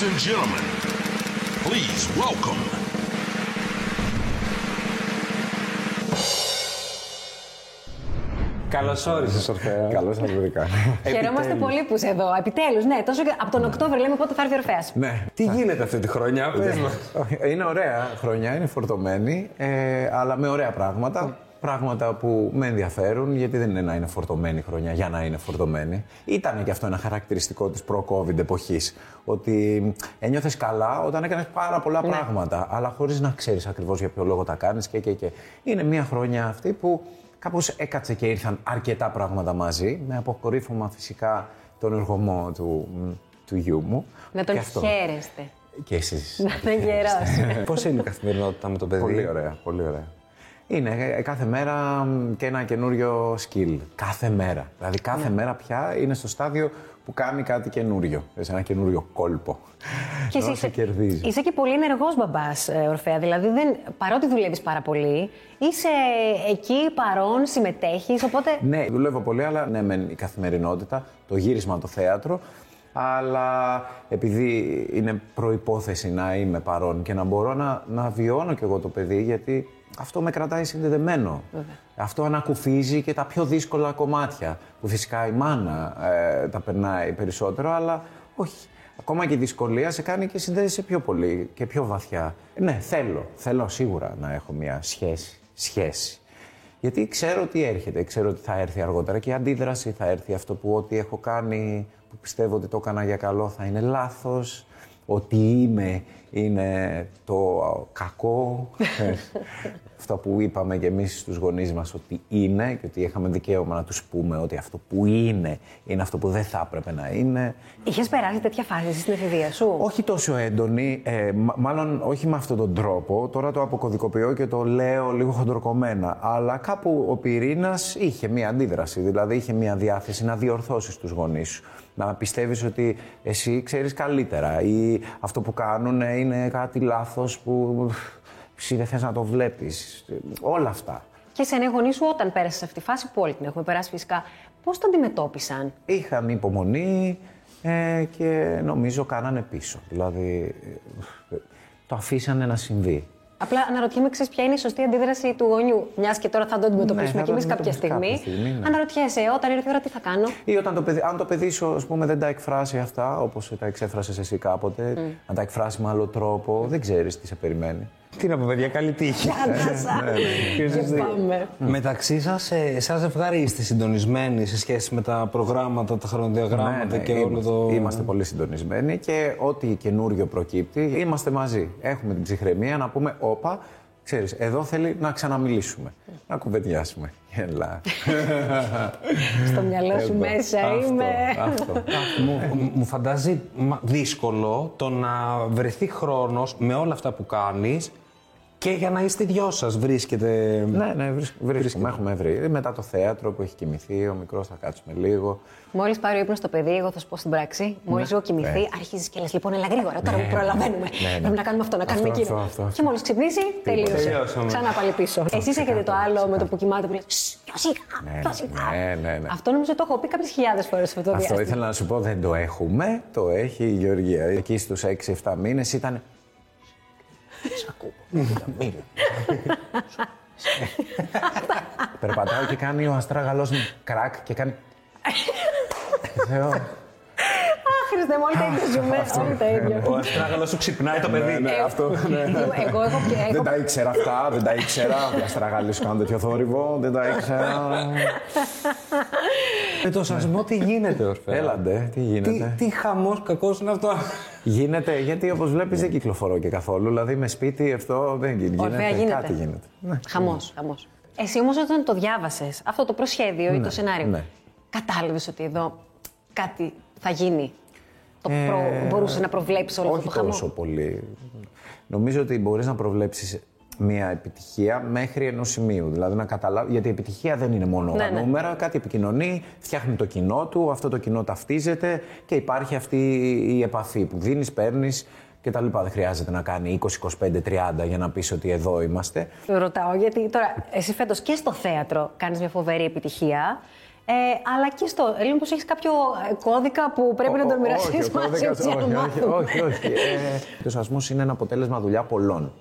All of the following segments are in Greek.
Ladies and gentlemen, please welcome. Καλώς όρισες, Ορφαία. Καλώς σας βρήκα. Χαιρόμαστε πολύ που είσαι εδώ. Επιτέλους, ναι, τόσο και από τον Οκτώβριο λέμε πότε θα έρθει ο Ορφαίας. Ναι. Τι γίνεται αυτή τη χρονιά, πες μας. Είναι ωραία χρονιά, είναι φορτωμένη, ε, αλλά με ωραία πράγματα. Πράγματα που με ενδιαφέρουν, γιατί δεν είναι να είναι φορτωμένη χρονιά για να είναι φορτωμένη. Ήταν και αυτό ένα χαρακτηριστικό της προ-COVID εποχής. Ότι ένιωθες καλά όταν έκανες πάρα πολλά πράγματα, αλλά χωρίς να ξέρεις ακριβώς για ποιο λόγο τα κάνεις και, και, και. Είναι μια χρονιά αυτή που κάπως έκατσε και ήρθαν αρκετά πράγματα μαζί, με αποκορύφωμα φυσικά τον εργομό του, του γιού μου. Να τον Και αυτό. χαίρεστε. Και εσείς. Να είναι γερός. Πώς είναι η καθημερινότητα με το παιδί; Πολύ ωραία, πολύ ωραία. Είναι ε, κάθε μέρα μ, και ένα καινούριο skill. Κάθε μέρα. Δηλαδή κάθε Ναι. μέρα πια είναι στο στάδιο που κάνει κάτι καινούριο. Σε ένα καινούριο κόλπο. Και εσύ Ενώ είσαι, σε κερδίζει. είσαι και πολύ ενεργός μπαμπάς, Ορφαία. Δηλαδή, δεν, παρότι δουλεύεις πάρα πολύ, είσαι εκεί παρόν, συμμετέχεις. Οπότε. Ναι, δουλεύω πολύ, αλλά ναι, μεν η καθημερινότητα, το γύρισμα, το θέατρο. Αλλά επειδή είναι προϋπόθεση να είμαι παρόν και να μπορώ να, να βιώνω κι εγώ το παιδί, γιατί αυτό με κρατάει συνδεδεμένο. Αυτό ανακουφίζει και τα πιο δύσκολα κομμάτια, που φυσικά η μάνα ε, τα περνάει περισσότερο, αλλά όχι. Ακόμα και η δυσκολία σε κάνει και συνδέεσαι πιο πολύ και πιο βαθιά. Ναι, θέλω. Θέλω σίγουρα να έχω μια σχέση. Σχέση. Γιατί ξέρω τι έρχεται, ξέρω ότι θα έρθει αργότερα και η αντίδραση θα έρθει αυτό που ό,τι έχω κάνει, που πιστεύω ότι το έκανα για καλό θα είναι λάθος, ότι είμαι είναι το κακό. αυτό που είπαμε και εμείς στους γονείς μας ότι είναι και ότι είχαμε δικαίωμα να τους πούμε ότι αυτό που είναι είναι αυτό που δεν θα έπρεπε να είναι. Είχες περάσει τέτοια φάση εσύ στην εφηβεία σου; Όχι τόσο έντονη, ε, μ- μάλλον όχι με αυτόν τον τρόπο. Τώρα το αποκωδικοποιώ και το λέω λίγο χοντροκομμένα. Αλλά κάπου ο πυρήνας είχε μία αντίδραση. Δηλαδή είχε μία διάθεση να διορθώσεις τους γονείς σου. Να πιστεύεις ότι εσύ ξέρεις καλύτερα ή αυτό που κάνουν είναι κάτι λάθος που εσύ δεν θες να το βλέπεις. Όλα αυτά. Και σε γονεί σου, όταν πέρασες σε αυτή τη φάση, που όλοι την έχουμε περάσει φυσικά, πώς το αντιμετώπισαν; Είχαν υπομονή ε, και νομίζω κάνανε πίσω. Δηλαδή ε, το αφήσανε να συμβεί. Απλά αναρωτιέμαι, ξέρεις ποια είναι η σωστή αντίδραση του γονιού. Μιας και τώρα θα το αντιμετωπίσουμε Ναι, θα κι το εμείς κάποια αντιμετωπίσουμε στιγμή. κάποια στιγμή, ναι. Αναρωτιέσαι, όταν ήρθε η ώρα, τι θα κάνω; Ή όταν το παιδί, αν το παιδί σου ας πούμε, δεν τα εκφράσει αυτά, όπως τα εξέφρασες εσύ κάποτε, Mm. να τα εκφράσει με άλλο τρόπο, δεν ξέρεις τι σε περιμένει. Τι να πω, παιδιά, καλή τύχη. Άνασα. Και πάμε. Μεταξύ σας, ε, σαν ζευγάρι είστε συντονισμένοι σε σχέση με τα προγράμματα, τα χρονοδιαγράμματα Ναι, ναι, και είμαστε, όλο το. είμαστε πολύ συντονισμένοι και ό,τι καινούριο προκύπτει, είμαστε μαζί. Έχουμε την ψυχραιμία να πούμε, όπα, ξέρεις, εδώ θέλει να ξαναμιλήσουμε, να κουβεντιάσουμε. Έλα. Στο μυαλό σου Εδώ. μέσα Αυτό, είμαι. Αυτό. μου, μου φαντάζει μα- δύσκολο το να βρεθεί χρόνος με όλα αυτά που κάνεις και για να είστε οι δυο σας βρίσκεται. ναι, ναι, βρίσκ- βρίσκουμε, έχουμε βρει. Μετά το θέατρο που έχει κοιμηθεί, ο μικρός θα κάτσουμε λίγο. Μόλις πάρει ο ύπνος το παιδί, εγώ θα σου πω στην πράξη. Μόλις λίγο κοιμηθεί, Ναι. αρχίζει και λες: Λοιπόν, έλα γρήγορα, τώρα Ναι. που προλαβαίνουμε. Ναι, ναι. Πρέπει να κάνουμε αυτό, να κάνουμε Αυτό, εκείνο. αυτό, αυτό, Και μόλις ξυπνήσει, τελείωσε. Τελειώσαμε. Ξανά πάλι πίσω. Εσείς έχετε το άλλο με το που κοιμάται που λέει: Πιο σιγά, Ναι, πιο σιγά. ναι, ναι, ναι. Αυτό νομίζω το έχω πει κάποιες χιλιάδες φορές αυτό το Αυτό διάστημα. ήθελα να σου πω, δεν το έχουμε. Το έχει η Γεωργία. Εκεί στους 6-7 μήνες ήταν... Σ' ακούω. Μίλα. Περπατάω και κάνει ο αστράγαλός μου κρακ και κάνει... Θεό. Α, Χριστέ μου, όλοι τα ίδια ζούμε. Όλοι τα ίδια. Ο αστράγαλος σου ξυπνάει το παιδί. Ναι, ναι, αυτό. ναι, ναι. Εγώ έχω και. Δεν έχω- τα ήξερα αυτά, δεν τα ήξερα. Οι αστραγάλοι σου κάνουν τέτοιο θόρυβο, δεν τα ήξερα. Με το σασμό τι γίνεται, Ορφέα. Έλαντε, τι Τι, γίνεται. τι χαμός κακός είναι αυτό. Γίνεται, γιατί όπως βλέπεις δεν κυκλοφορώ και καθόλου. Δηλαδή με σπίτι αυτό δεν γίνεται. Ορφαία γίνεται. Κάτι γίνεται. Ναι. Χαμός, χαμός. Εσύ όμως όταν το διάβασες, αυτό το προσχέδιο ή το σενάριο, ναι. κατάλαβες ότι εδώ κάτι θα γίνει; Το προ... μπορούσε να προβλέψει όλο Ε, Όχι αυτό το χαμό; τόσο πολύ. Νομίζω ότι μπορείς να προβλέψεις μια επιτυχία μέχρι ενός σημείου. Δηλαδή να καταλάβει. Γιατί η επιτυχία δεν είναι μόνο Ναι, τα ναι. νούμερα. Κάτι επικοινωνεί, φτιάχνει το κοινό του, αυτό το κοινό ταυτίζεται και υπάρχει αυτή η επαφή που δίνεις, παίρνεις κτλ. Δεν χρειάζεται να κάνει 20, 25, 30 για να πεις ότι εδώ είμαστε. Ρωτάω γιατί τώρα εσύ φέτος και στο θέατρο κάνεις μια φοβερή επιτυχία. Ε, αλλά και στο. Λέω πως έχεις κάποιο ε, κώδικα που πρέπει να τον Ο- μοιραστείς όχι, ο μαζί κώδικας- μας για να όχι, όχι, μάθουμε. όχι, όχι. Ε, ο σασμός είναι ένα αποτέλεσμα δουλειά πολλών.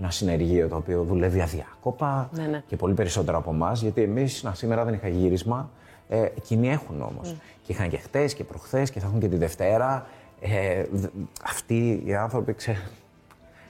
Ένα συνεργείο το οποίο δουλεύει αδιάκοπα Ναι, ναι. και πολύ περισσότερο από εμάς. Γιατί εμείς σήμερα δεν είχα γύρισμα. Ε, εκείνοι έχουν όμως. Ναι. Και είχαν και χτες και προχθές και θα έχουν και τη Δευτέρα. Ε, δ- αυτοί οι άνθρωποι ξέρουν.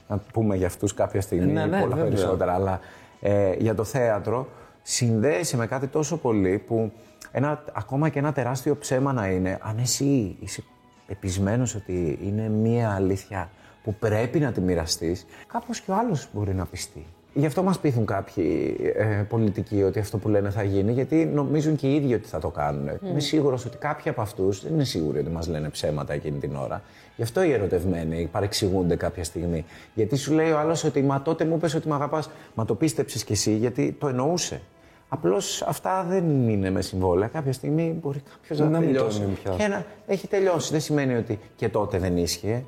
Να πούμε για αυτούς κάποια στιγμή Ναι, ναι, πολλά βέβαια. περισσότερα. Αλλά ε, για το θέατρο συνδέεσαι με κάτι τόσο πολύ που ένα, ακόμα και ένα τεράστιο ψέμα να είναι, αν εσύ είσαι πεπισμένος ότι είναι μία αλήθεια που πρέπει να τη μοιραστείς, κάπως και ο άλλος μπορεί να πιστεί. Γι' αυτό μας πείθουν κάποιοι ε, πολιτικοί ότι αυτό που λένε θα γίνει, γιατί νομίζουν και οι ίδιοι ότι θα το κάνουν. Είμαι σίγουρος ότι κάποιοι από αυτούς δεν είναι σίγουροι ότι μας λένε ψέματα εκείνη την ώρα. Γι' αυτό οι ερωτευμένοι παρεξηγούνται κάποια στιγμή. Γιατί σου λέει ο άλλος ότι μα τότε μου είπες ότι με αγαπάς, μα το πίστεψες κι εσύ γιατί το εννοούσε. Απλώς αυτά δεν είναι με συμβόλαια. Κάποια στιγμή μπορεί κάποιος να, Να μην το τελειώσει. είναι πια. Και να έχει τελειώσει. Δεν σημαίνει ότι και τότε δεν ίσχυε.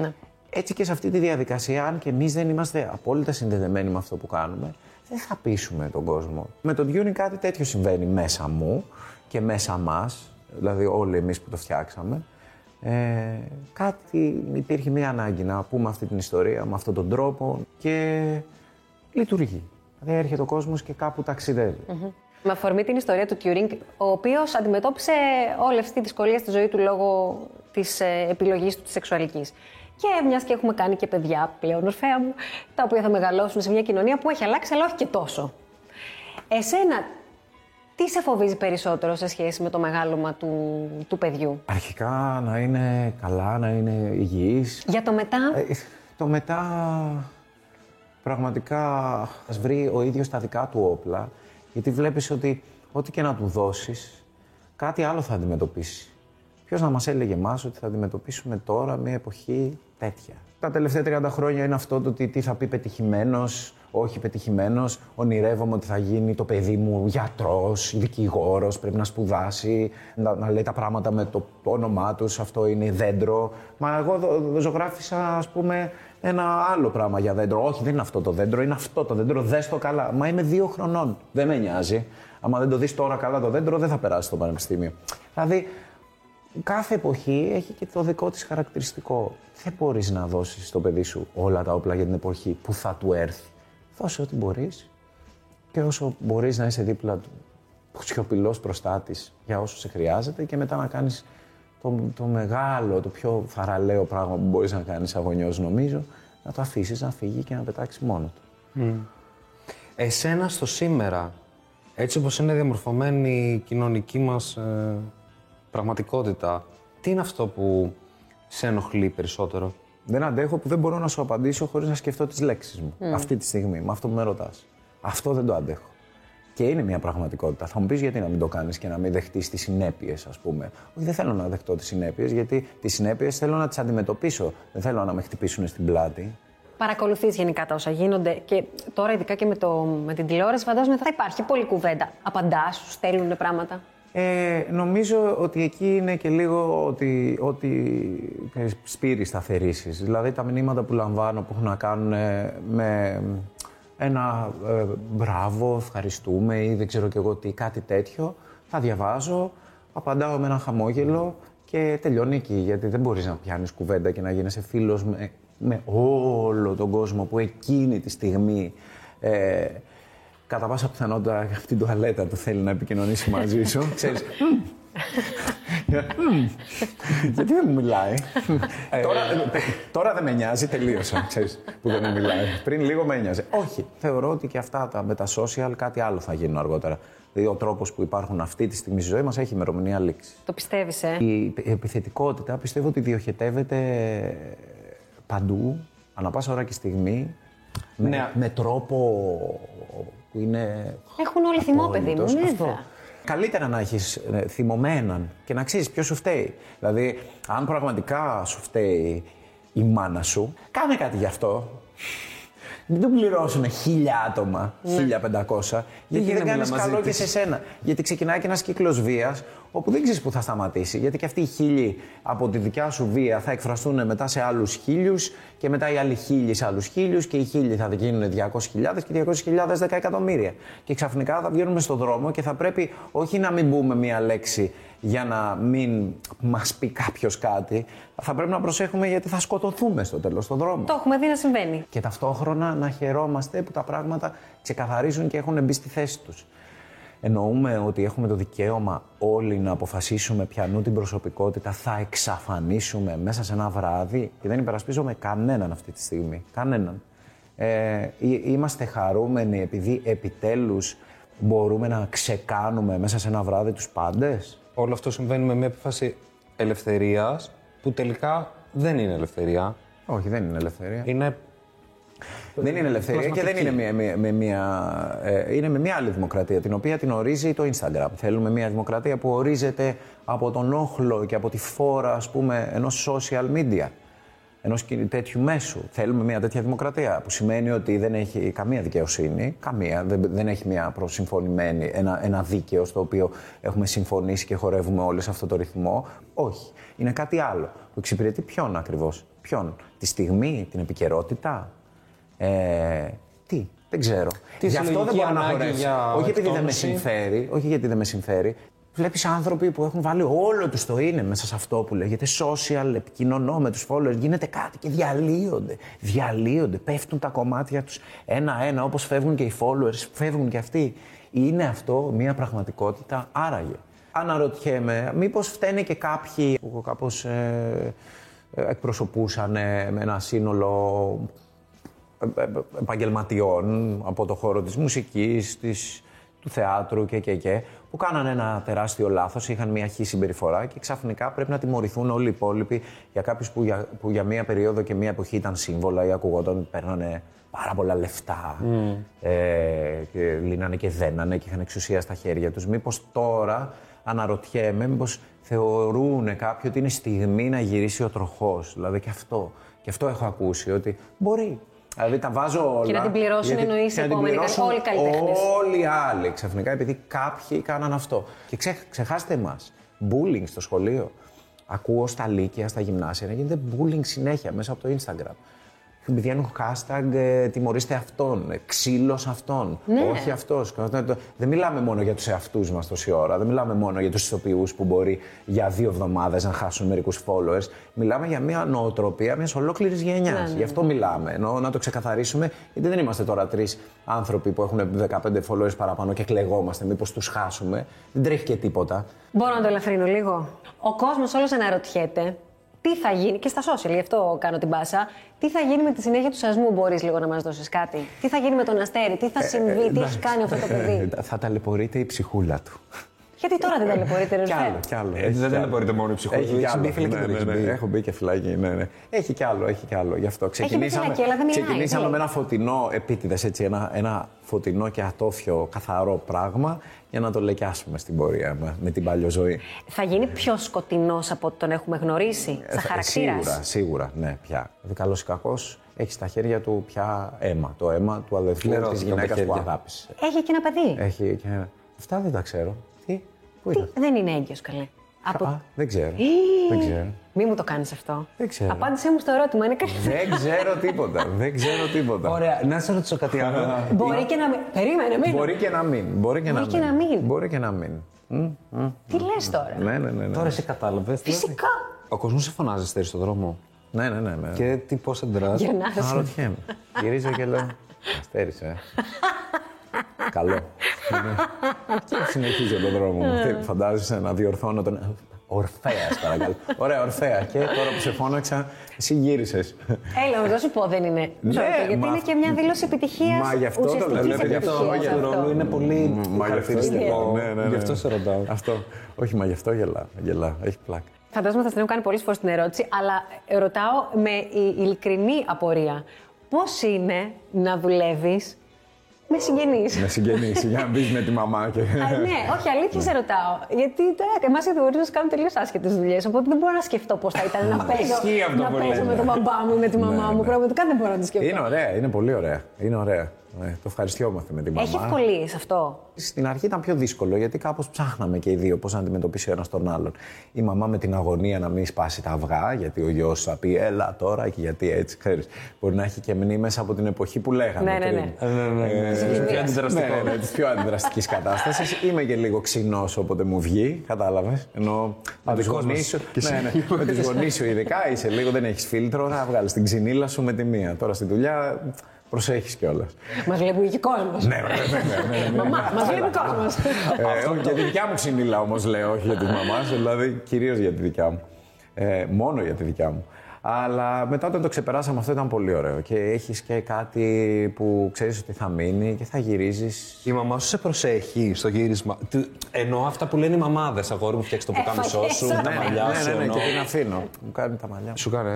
Ναι. Έτσι και σε αυτή τη διαδικασία, αν και εμείς δεν είμαστε απόλυτα συνδεδεμένοι με αυτό που κάνουμε, δεν θα πείσουμε τον κόσμο. Με το tuning κάτι τέτοιο συμβαίνει μέσα μου και μέσα μας, δηλαδή όλοι εμείς που το φτιάξαμε. Ε, κάτι υπήρχε μια ανάγκη να πούμε αυτή την ιστορία με αυτόν τον τρόπο και λειτουργεί. Δηλαδή έρχεται ο κόσμος και κάπου ταξιδεύει. Με αφορμή την ιστορία του Τιουρίνγκ, ο οποίος αντιμετώπισε όλη αυτή τη δυσκολία στη ζωή του λόγω της επιλογής του της σεξουαλικής. Και μιας και έχουμε κάνει και παιδιά πλέον, ορφαία μου, τα οποία θα μεγαλώσουν σε μια κοινωνία που έχει αλλάξει, αλλά όχι και τόσο. Εσένα, τι σε φοβίζει περισσότερο σε σχέση με το μεγάλωμα του, του παιδιού; Αρχικά να είναι καλά, να είναι υγιής. Για το μετά, Ε, το μετά πραγματικά ας βρει ο ίδιος τα δικά του όπλα, γιατί βλέπεις ότι ό,τι και να του δώσεις, κάτι άλλο θα αντιμετωπίσει. Ποιος να μας έλεγε εμάς ότι θα αντιμετωπίσουμε τώρα μια εποχή τέτοια. Τα τελευταία 30 χρόνια είναι αυτό το ότι τι θα πει πετυχημένος, όχι πετυχημένος. Ονειρεύομαι ότι θα γίνει το παιδί μου γιατρός, δικηγόρος, πρέπει να σπουδάσει, να, να λέει τα πράγματα με το, το όνομά τους, αυτό είναι δέντρο. Μα εγώ δο- δο- ζωγράφισα, ας πούμε, ένα άλλο πράγμα για δέντρο. Όχι, δεν είναι αυτό το δέντρο, είναι αυτό το δέντρο, δες το καλά. Μα είμαι δύο χρονών, δεν με νοιάζει. Άμα δεν το δεις τώρα καλά το δέντρο, δεν θα περάσει στο πανεπιστήμιο. Δηλαδή, κάθε εποχή έχει και το δικό της χαρακτηριστικό. Δεν μπορείς να δώσεις στο παιδί σου όλα τα όπλα για την εποχή που θα του έρθει. Δώσε ό,τι μπορείς και όσο μπορείς να είσαι δίπλα του σιωπηλός μπροστά της για όσο σε χρειάζεται και μετά να κάνεις το, το μεγάλο, το πιο θαραλέο πράγμα που μπορείς να κάνεις αγωνιός νομίζω, να το αφήσεις να φύγει και να πετάξεις μόνο του. Εσένα στο σήμερα, έτσι όπως είναι διαμορφωμένη η κοινωνική μας ε, πραγματικότητα, τι είναι αυτό που σε ενοχλεί περισσότερο; Δεν αντέχω που δεν μπορώ να σου απαντήσω χωρίς να σκεφτώ τις λέξεις μου. Αυτή τη στιγμή, με αυτό που με ρωτάς. Αυτό δεν το αντέχω. Και είναι μια πραγματικότητα. Θα μου πεις γιατί να μην το κάνεις και να μην δεχτείς τις συνέπειες, ας πούμε. Όχι, δεν θέλω να δεχτώ τις συνέπειες, γιατί τις συνέπειες θέλω να τις αντιμετωπίσω. Δεν θέλω να με χτυπήσουν στην πλάτη. παρακολουθείς γενικά τα όσα γίνονται και τώρα, ειδικά και με, το, με την τηλεόραση, φαντάζομαι θα υπάρχει πολλή κουβέντα. Απαντάς, σου στέλνουν πράγματα. Ε, νομίζω ότι εκεί είναι και λίγο ότι, ότι ε, σπήρει σταθερήσεις. Δηλαδή τα μηνύματα που λαμβάνω που έχουν να κάνουν ε, με ένα ε, μπράβο, ευχαριστούμε ή δεν ξέρω και εγώ τι, κάτι τέτοιο, θα διαβάζω, απαντάω με ένα χαμόγελο και τελειώνει εκεί. Γιατί δεν μπορείς να πιάνεις κουβέντα και να γίνεσαι φίλος με, με όλο τον κόσμο που εκείνη τη στιγμή ε, κατά πάσα πιθανότητα από την τουαλέτα του θέλει να επικοινωνήσει μαζί σου. Ξέρεις, «Μμμ». «Μμμ». Γιατί δεν μου μιλάει; τώρα, τώρα δεν με νοιάζει, τελείωσα, ξέρεις, που δεν μου μιλάει. Πριν λίγο με νοιάζει. Όχι, θεωρώ ότι και αυτά τα, με τα social κάτι άλλο θα γίνουν αργότερα. Δηλαδή ο τρόπος που υπάρχουν αυτή τη στιγμή στη ζωή μας έχει ημερομηνία λήξης. Το πιστεύεις, ε; Η επιθετικότητα πιστεύω ότι διοχετεύεται παντού, ανα πάσα ώρα και στιγμή, με, Ναι. με τρόπο που είναι Έχουν όλοι θυμό, παιδί μου. απόλυτος. Ναι, Αυτό. θα. Καλύτερα να έχεις θυμωμένο έναν και να ξέρεις ποιος σου φταίει. Δηλαδή, αν πραγματικά σου φταίει η μάνα σου, κάνε κάτι γι' αυτό. Μην τον πληρώσουν χίλια άτομα, 1500, γιατί γίνεται δεν κάνεις να μιλά καλό μαζί και της. σε σένα. Γιατί ξεκινάει και ένας κύκλος βίας, όπου δεν ξέρεις που θα σταματήσει. Γιατί και αυτοί οι χίλιοι από τη δικιά σου βία θα εκφραστούν μετά σε άλλους χίλιους και μετά οι άλλοι χίλιοι σε άλλους χίλιους και οι χίλιοι θα γίνουν 200.000 και οι 200.000 10 εκατομμύρια. Και ξαφνικά θα βγαίνουμε στον δρόμο και θα πρέπει όχι να μην πούμε μία λέξη για να μην μας πει κάποιος κάτι, θα πρέπει να προσέχουμε γιατί θα σκοτωθούμε στο τέλος στον δρόμο. Το έχουμε δει να συμβαίνει. Και ταυτόχρονα να χαιρόμαστε που τα πράγματα ξεκαθαρίζουν και έχουν μπει στη θέση τους. Εννοούμε ότι έχουμε το δικαίωμα όλοι να αποφασίσουμε ποιανού την προσωπικότητα θα εξαφανίσουμε μέσα σε ένα βράδυ και δεν υπερασπίζομαι κανέναν αυτή τη στιγμή. Κανέναν. Ε, είμαστε χαρούμενοι επειδή επιτέλους μπορούμε να ξεκάνουμε μέσα σε ένα βράδυ τους πάντες; Όλο αυτό συμβαίνει με μια επιφάση ελευθερίας που τελικά δεν είναι ελευθερία. Όχι, δεν είναι ελευθερία. Είναι Δεν είναι ελευθερία και δεν είναι μια, μια, με μια, ε, είναι με μια άλλη δημοκρατία, την οποία την ορίζει το Instagram. Θέλουμε μια δημοκρατία που ορίζεται από τον όχλο και από τη φόρα, ας πούμε, ενός social media, ενός τέτοιου μέσου. Θέλουμε μια τέτοια δημοκρατία, που σημαίνει ότι δεν έχει καμία δικαιοσύνη, καμία, δεν, δεν έχει μια προσυμφωνημένη, ένα, ένα δίκαιο στο οποίο έχουμε συμφωνήσει και χορεύουμε όλοι σε αυτό το ρυθμό. Όχι. Είναι κάτι άλλο, που εξυπηρετεί ποιον ακριβώς; Ποιον; Τη στιγμή, την επικαιρότητα, ε, τι, δεν ξέρω. Τι Γι' αυτό δεν συλλογική μπορώ να ανάγκη χωρέσω. για Όχι επειδή δεν με εκτόνωση. συμφέρει, όχι γιατί δεν με συμφέρει. Βλέπεις άνθρωποι που έχουν βάλει όλο τους το είναι μέσα σε αυτό που λέγεται social, επικοινωνώ με του followers, γίνεται κάτι και διαλύονται. Διαλύονται, πέφτουν τα κομμάτια τους ένα-ένα, όπως φεύγουν και οι followers, φεύγουν και αυτοί. Είναι αυτό μια πραγματικότητα άραγε. Αναρωτιέμαι, μήπως φταίνε και κάποιοι που κάπως ε, ε, εκπροσωπούσαν ε, με ένα σύνολο ε, ε, επαγγελματιών από το χώρο της μουσικής, της, του θεάτρου και, και, και που κάνανε ένα τεράστιο λάθος, είχαν μια χή συμπεριφορά και ξαφνικά πρέπει να τιμωρηθούν όλοι οι υπόλοιποι για κάποιους που για, που για μία περίοδο και μία εποχή ήταν σύμβολα ή ακουγόταν ότι παίρνανε πάρα πολλά λεφτά ε, και λύνανε και δένανε και είχαν εξουσία στα χέρια τους. Μήπως τώρα αναρωτιέμαι, μήπως θεωρούν κάποιοι ότι είναι στιγμή να γυρίσει ο τροχός. Δηλαδή και αυτό. Και αυτό έχω ακούσει, ότι μπορεί. Δηλαδή τα βάζω όλα. να την πληρώσουν γιατί- εννοείς και να οι την επόμενοι, πληρώσουν όλοι οι καλλιτέχνες. Όλοι οι άλλοι ξαφνικά, επειδή κάποιοι κάναν αυτό. Και ξε, ξεχάστε εμάς. Bullying στο σχολείο. Ακούω στα λύκεια, στα γυμνάσια να γίνεται bullying συνέχεια μέσα από το Instagram. Βγαίνουν hashtag ε, τιμωρήστε αυτόν, ε, ξύλος αυτόν, όχι αυτός. Δεν μιλάμε μόνο για τους εαυτούς μας τόση ώρα, δεν μιλάμε μόνο για τους ηθοποιούς που μπορεί για δύο εβδομάδες να χάσουν μερικούς followers. Μιλάμε για μια νοοτροπία μιας ολόκληρης γενιάς. Γι' αυτό μιλάμε, ενώ να το ξεκαθαρίσουμε, γιατί δεν είμαστε τώρα τρεις άνθρωποι που έχουν 15 followers παραπάνω και κλεγόμαστε, μήπως τους χάσουμε. Δεν τρέχει και τίποτα. Μπορώ να το ελαφρύνω λίγο. Ο κόσμος όλος αναρωτιέται τι θα γίνει, και στα social, γι' αυτό κάνω την πάσα, τι θα γίνει με τη συνέχεια του σασμού, μπορείς λίγο να μας δώσεις κάτι; Τι θα γίνει με τον Αστέρι, τι θα συμβεί, τι έχει κάνει αυτό το παιδί; Ε, Θα ταλαιπωρείται η ψυχούλα του. Γιατί τώρα δεν ταλαιπωρείται, ρε Κι άλλο, Ρουφέ. κι άλλο. Ε, Έχει δεν κι άλλο. ταλαιπωρείται μόνο η ψυχούλα. Έχει Έχει κι άλλο. μπει φυλακή, Ναι, δεν ναι, έχεις ναι. μπει. Έχω μπει και φυλακή, ναι, ναι. Έχει κι άλλο, έχει κι άλλο. Γι' αυτό ξεκινήσαμε, φυλακή, αλλά δεν μιλάει, ξεκινήσαμε τι; με ένα φωτεινό, επίτηδες έτσι, ένα, ένα φωτεινό και ατόφιο καθαρό πράγμα για να το λεκιάσουμε στην πορεία μας, με την παλιό ζωή. Θα γίνει πιο σκοτεινός από ό,τι τον έχουμε γνωρίσει, σαν θα- χαρακτήρας; Ε, Σίγουρα, σίγουρα, ναι, πια. Δηλαδή, καλός ή κακός, έχει στα χέρια του πια αίμα. Το αίμα του αδελφού Φλερώτικα της τα γυναίκας που χέρια. αγάπησε. Έχει και ένα παιδί; Έχει και. Αυτά δεν τα ξέρω. Τι, πού Τι, ήταν. δεν είναι έγκυος, καλέ. Από... Α, δεν ξέρω. δεν ξέρω. Μη μου το κάνεις αυτό. Δεν ξέρω. Απάντησέ μου στο ερώτημα, είναι καλύτερο. δεν ξέρω τίποτα. δεν ξέρω τίποτα. Ωραία, να σε ρωτήσω κάτι άλλο. Μπορεί και να μην. Περίμενε, μην. Μπορεί και να μην. Μπορεί και, Μπορεί να, και να μην. Μπορεί και να μην. Μμ, μμ. Τι λες τώρα; Ναι, ναι, ναι. ναι. Τώρα εσύ κατάλαβες. Φυσικά. Ο κόσμος σε φωνάζει αστέρι στον δρόμο. Ναι, ναι, ναι. ναι. Και τι πώς αντιδράς; Γυρνάς. Αναρωτιέμαι. Γυρίζω και λέω. Αστέρισε. Καλό. Ναι. και συνεχίζω τον δρόμο μου. Τι, Φαντάζεσαι να διορθώνω τον. Ορφαία, παρακαλώ. Ωραία, Ορφαία. Και τώρα που σε φώναξα, εσύ γύρισε. Έλα, να σου πω, δεν είναι. Ναι, Σωστό, γιατί μα είναι αυτό- και μια δήλωση επιτυχία. Μα γι' αυτό το λέω. Βλέπει γι' αυτό γι' το ρόλο είναι πολύ Μα γι' αυτό χαρακτηριστικό. Ναι, ναι, ναι. Γι' αυτό σε ρωτάω. Αυτό. Όχι, μα γι' αυτό γελάω. γελάω. Έχει πλάκα. Φαντάζομαι θα την έχω κάνει πολλέ φορέ την ερώτηση, αλλά ρωτάω με η- ειλικρινή απορία. Πώ είναι να δουλεύει με συγγενείς. Με συγγενείς, για να μπεις με τη μαμά και. ναι, όχι, αλήθεια σε ρωτάω. Γιατί εμάς οι ηθοποιοί μα κάνουν τελείως άσχετες δουλειές. Οπότε δεν μπορώ να σκεφτώ πώς θα ήταν να παίζω, Ισχύει αυτό να που παίζω λέτε. με τον μπαμπά μου, με τη μαμά Ναι, μου. ναι. Πραγματικά δεν μπορώ να το σκεφτώ. Είναι ωραία, είναι πολύ ωραία. Είναι ωραία. Ε, το ευχαριστιόμαστε με τη μαμά. Έχει ευκολίες αυτό; Στην αρχή ήταν πιο δύσκολο γιατί κάπως ψάχναμε και οι δύο πώς να αντιμετωπίσει ο ένας τον άλλον. Η μαμά με την αγωνία να μην σπάσει τα αυγά, γιατί ο γιος θα πει Έλα τώρα και γιατί έτσι, ξέρεις. Μπορεί να έχει και μνήμες από την εποχή που λέγανε. Ναι, ναι, πριν. ναι. Ε, ναι, ναι, ναι. Ε, Πιο ναι, αντιδραστικό. ναι, ναι, της πιο αντιδραστικής κατάστασης. Είμαι και λίγο ξινός όποτε μου βγει, κατάλαβες. Ενώ με τους δικός γονείς μας. σου. Και εσύ. Ναι, ναι. με τους γονείς σου, ειδικά είσαι λίγο, δεν έχεις φίλτρο, θα βγάλει την ξυνήλα σου με τη μία. Τώρα στη δουλειά προσέχεις κιόλας. Μας βλέπει και κόσμο. Ναι, βέβαια, ναι, ναι, ναι. Μαμά, μας βλέπει κόσμο. Ε, όχι, για τη δικιά μου ξυνήλα όμως λέω, όχι για τη μαμά, δηλαδή κυρίως για τη δικιά μου. Ε, μόνο για τη δικιά μου. Αλλά μετά όταν το ξεπεράσαμε αυτό ήταν πολύ ωραίο και έχεις και κάτι που ξέρεις ότι θα μείνει και θα γυρίζεις. Η μαμά σου σε προσέχει στο γύρισμα; Τι- Εννοώ αυτά που λένε οι μαμάδες. Αγόρι μου, φτιάξει το πουκάμισό σου, Έφαγες. τα Ναι, μαλλιά ναι, σου. ναι, ναι, εννοώ. και την αφήνω. Μου κάνει τα μαλλιά. Σου κάνει.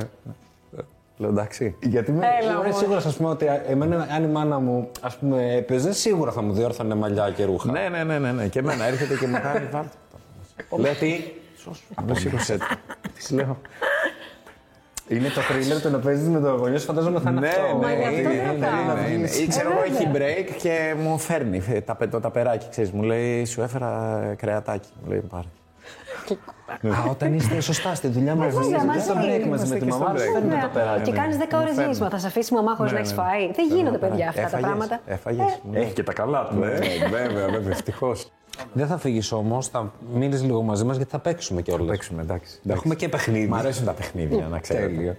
Λέω εντάξει. Γιατί με Έλα, είμαι όμως. σίγουρα, ας πούμε, ότι εμένα, αν η μάνα μου ας πούμε, έπαιζε, σίγουρα θα μου διόρθωνε μαλλιά και ρούχα. Ναι, ναι, ναι, ναι, ναι. Και εμένα έρχεται και μου κάνει βάλτε. το. Λέω τι. Δεν σήκωσε το. Τι λέω. Είναι το thriller το να παίζεις με το γονιό σου, φαντάζομαι θα είναι Ναι, αυτό. ναι, γι' αυτό είναι, δεν είναι, ρωτάω. είναι, είναι. Ή ξέρω εγώ, Ε, έχει βέβαια. break και μου φέρνει ε, τα, το ταπεράκι, ξέρεις. Μου λέει, σου έφερα κρεατάκι. Μου λέει, πάρε. Α, όταν είστε σωστά στη δουλειά μαζί, Βέβαια, είστε μαζί στο break μαζί είμαστε με τη και στο μαμά σου, break. φέρνετε Ναι. τα περάκια. Και κάνεις 10 ώρες γύρισμα. Θα σε αφήσει η μαμά χωρίς να έχεις φάει. Δεν γίνονται, παιδιά, αυτά τα Έφαγες, πράγματα. Έφαγες. μου λέει. Έχει και τα καλά του. Ναι, ε. βέβαια, βέβαια, ευτυχώς. Δεν θα φύγεις όμως, θα μείνεις λίγο μαζί μας γιατί θα παίξουμε κιόλας. Παίξουμε, εντάξει. Έχουμε και παιχνίδι. Μ' αρέσουν τα παιχνίδια, να ξέρετε. Τέλεια.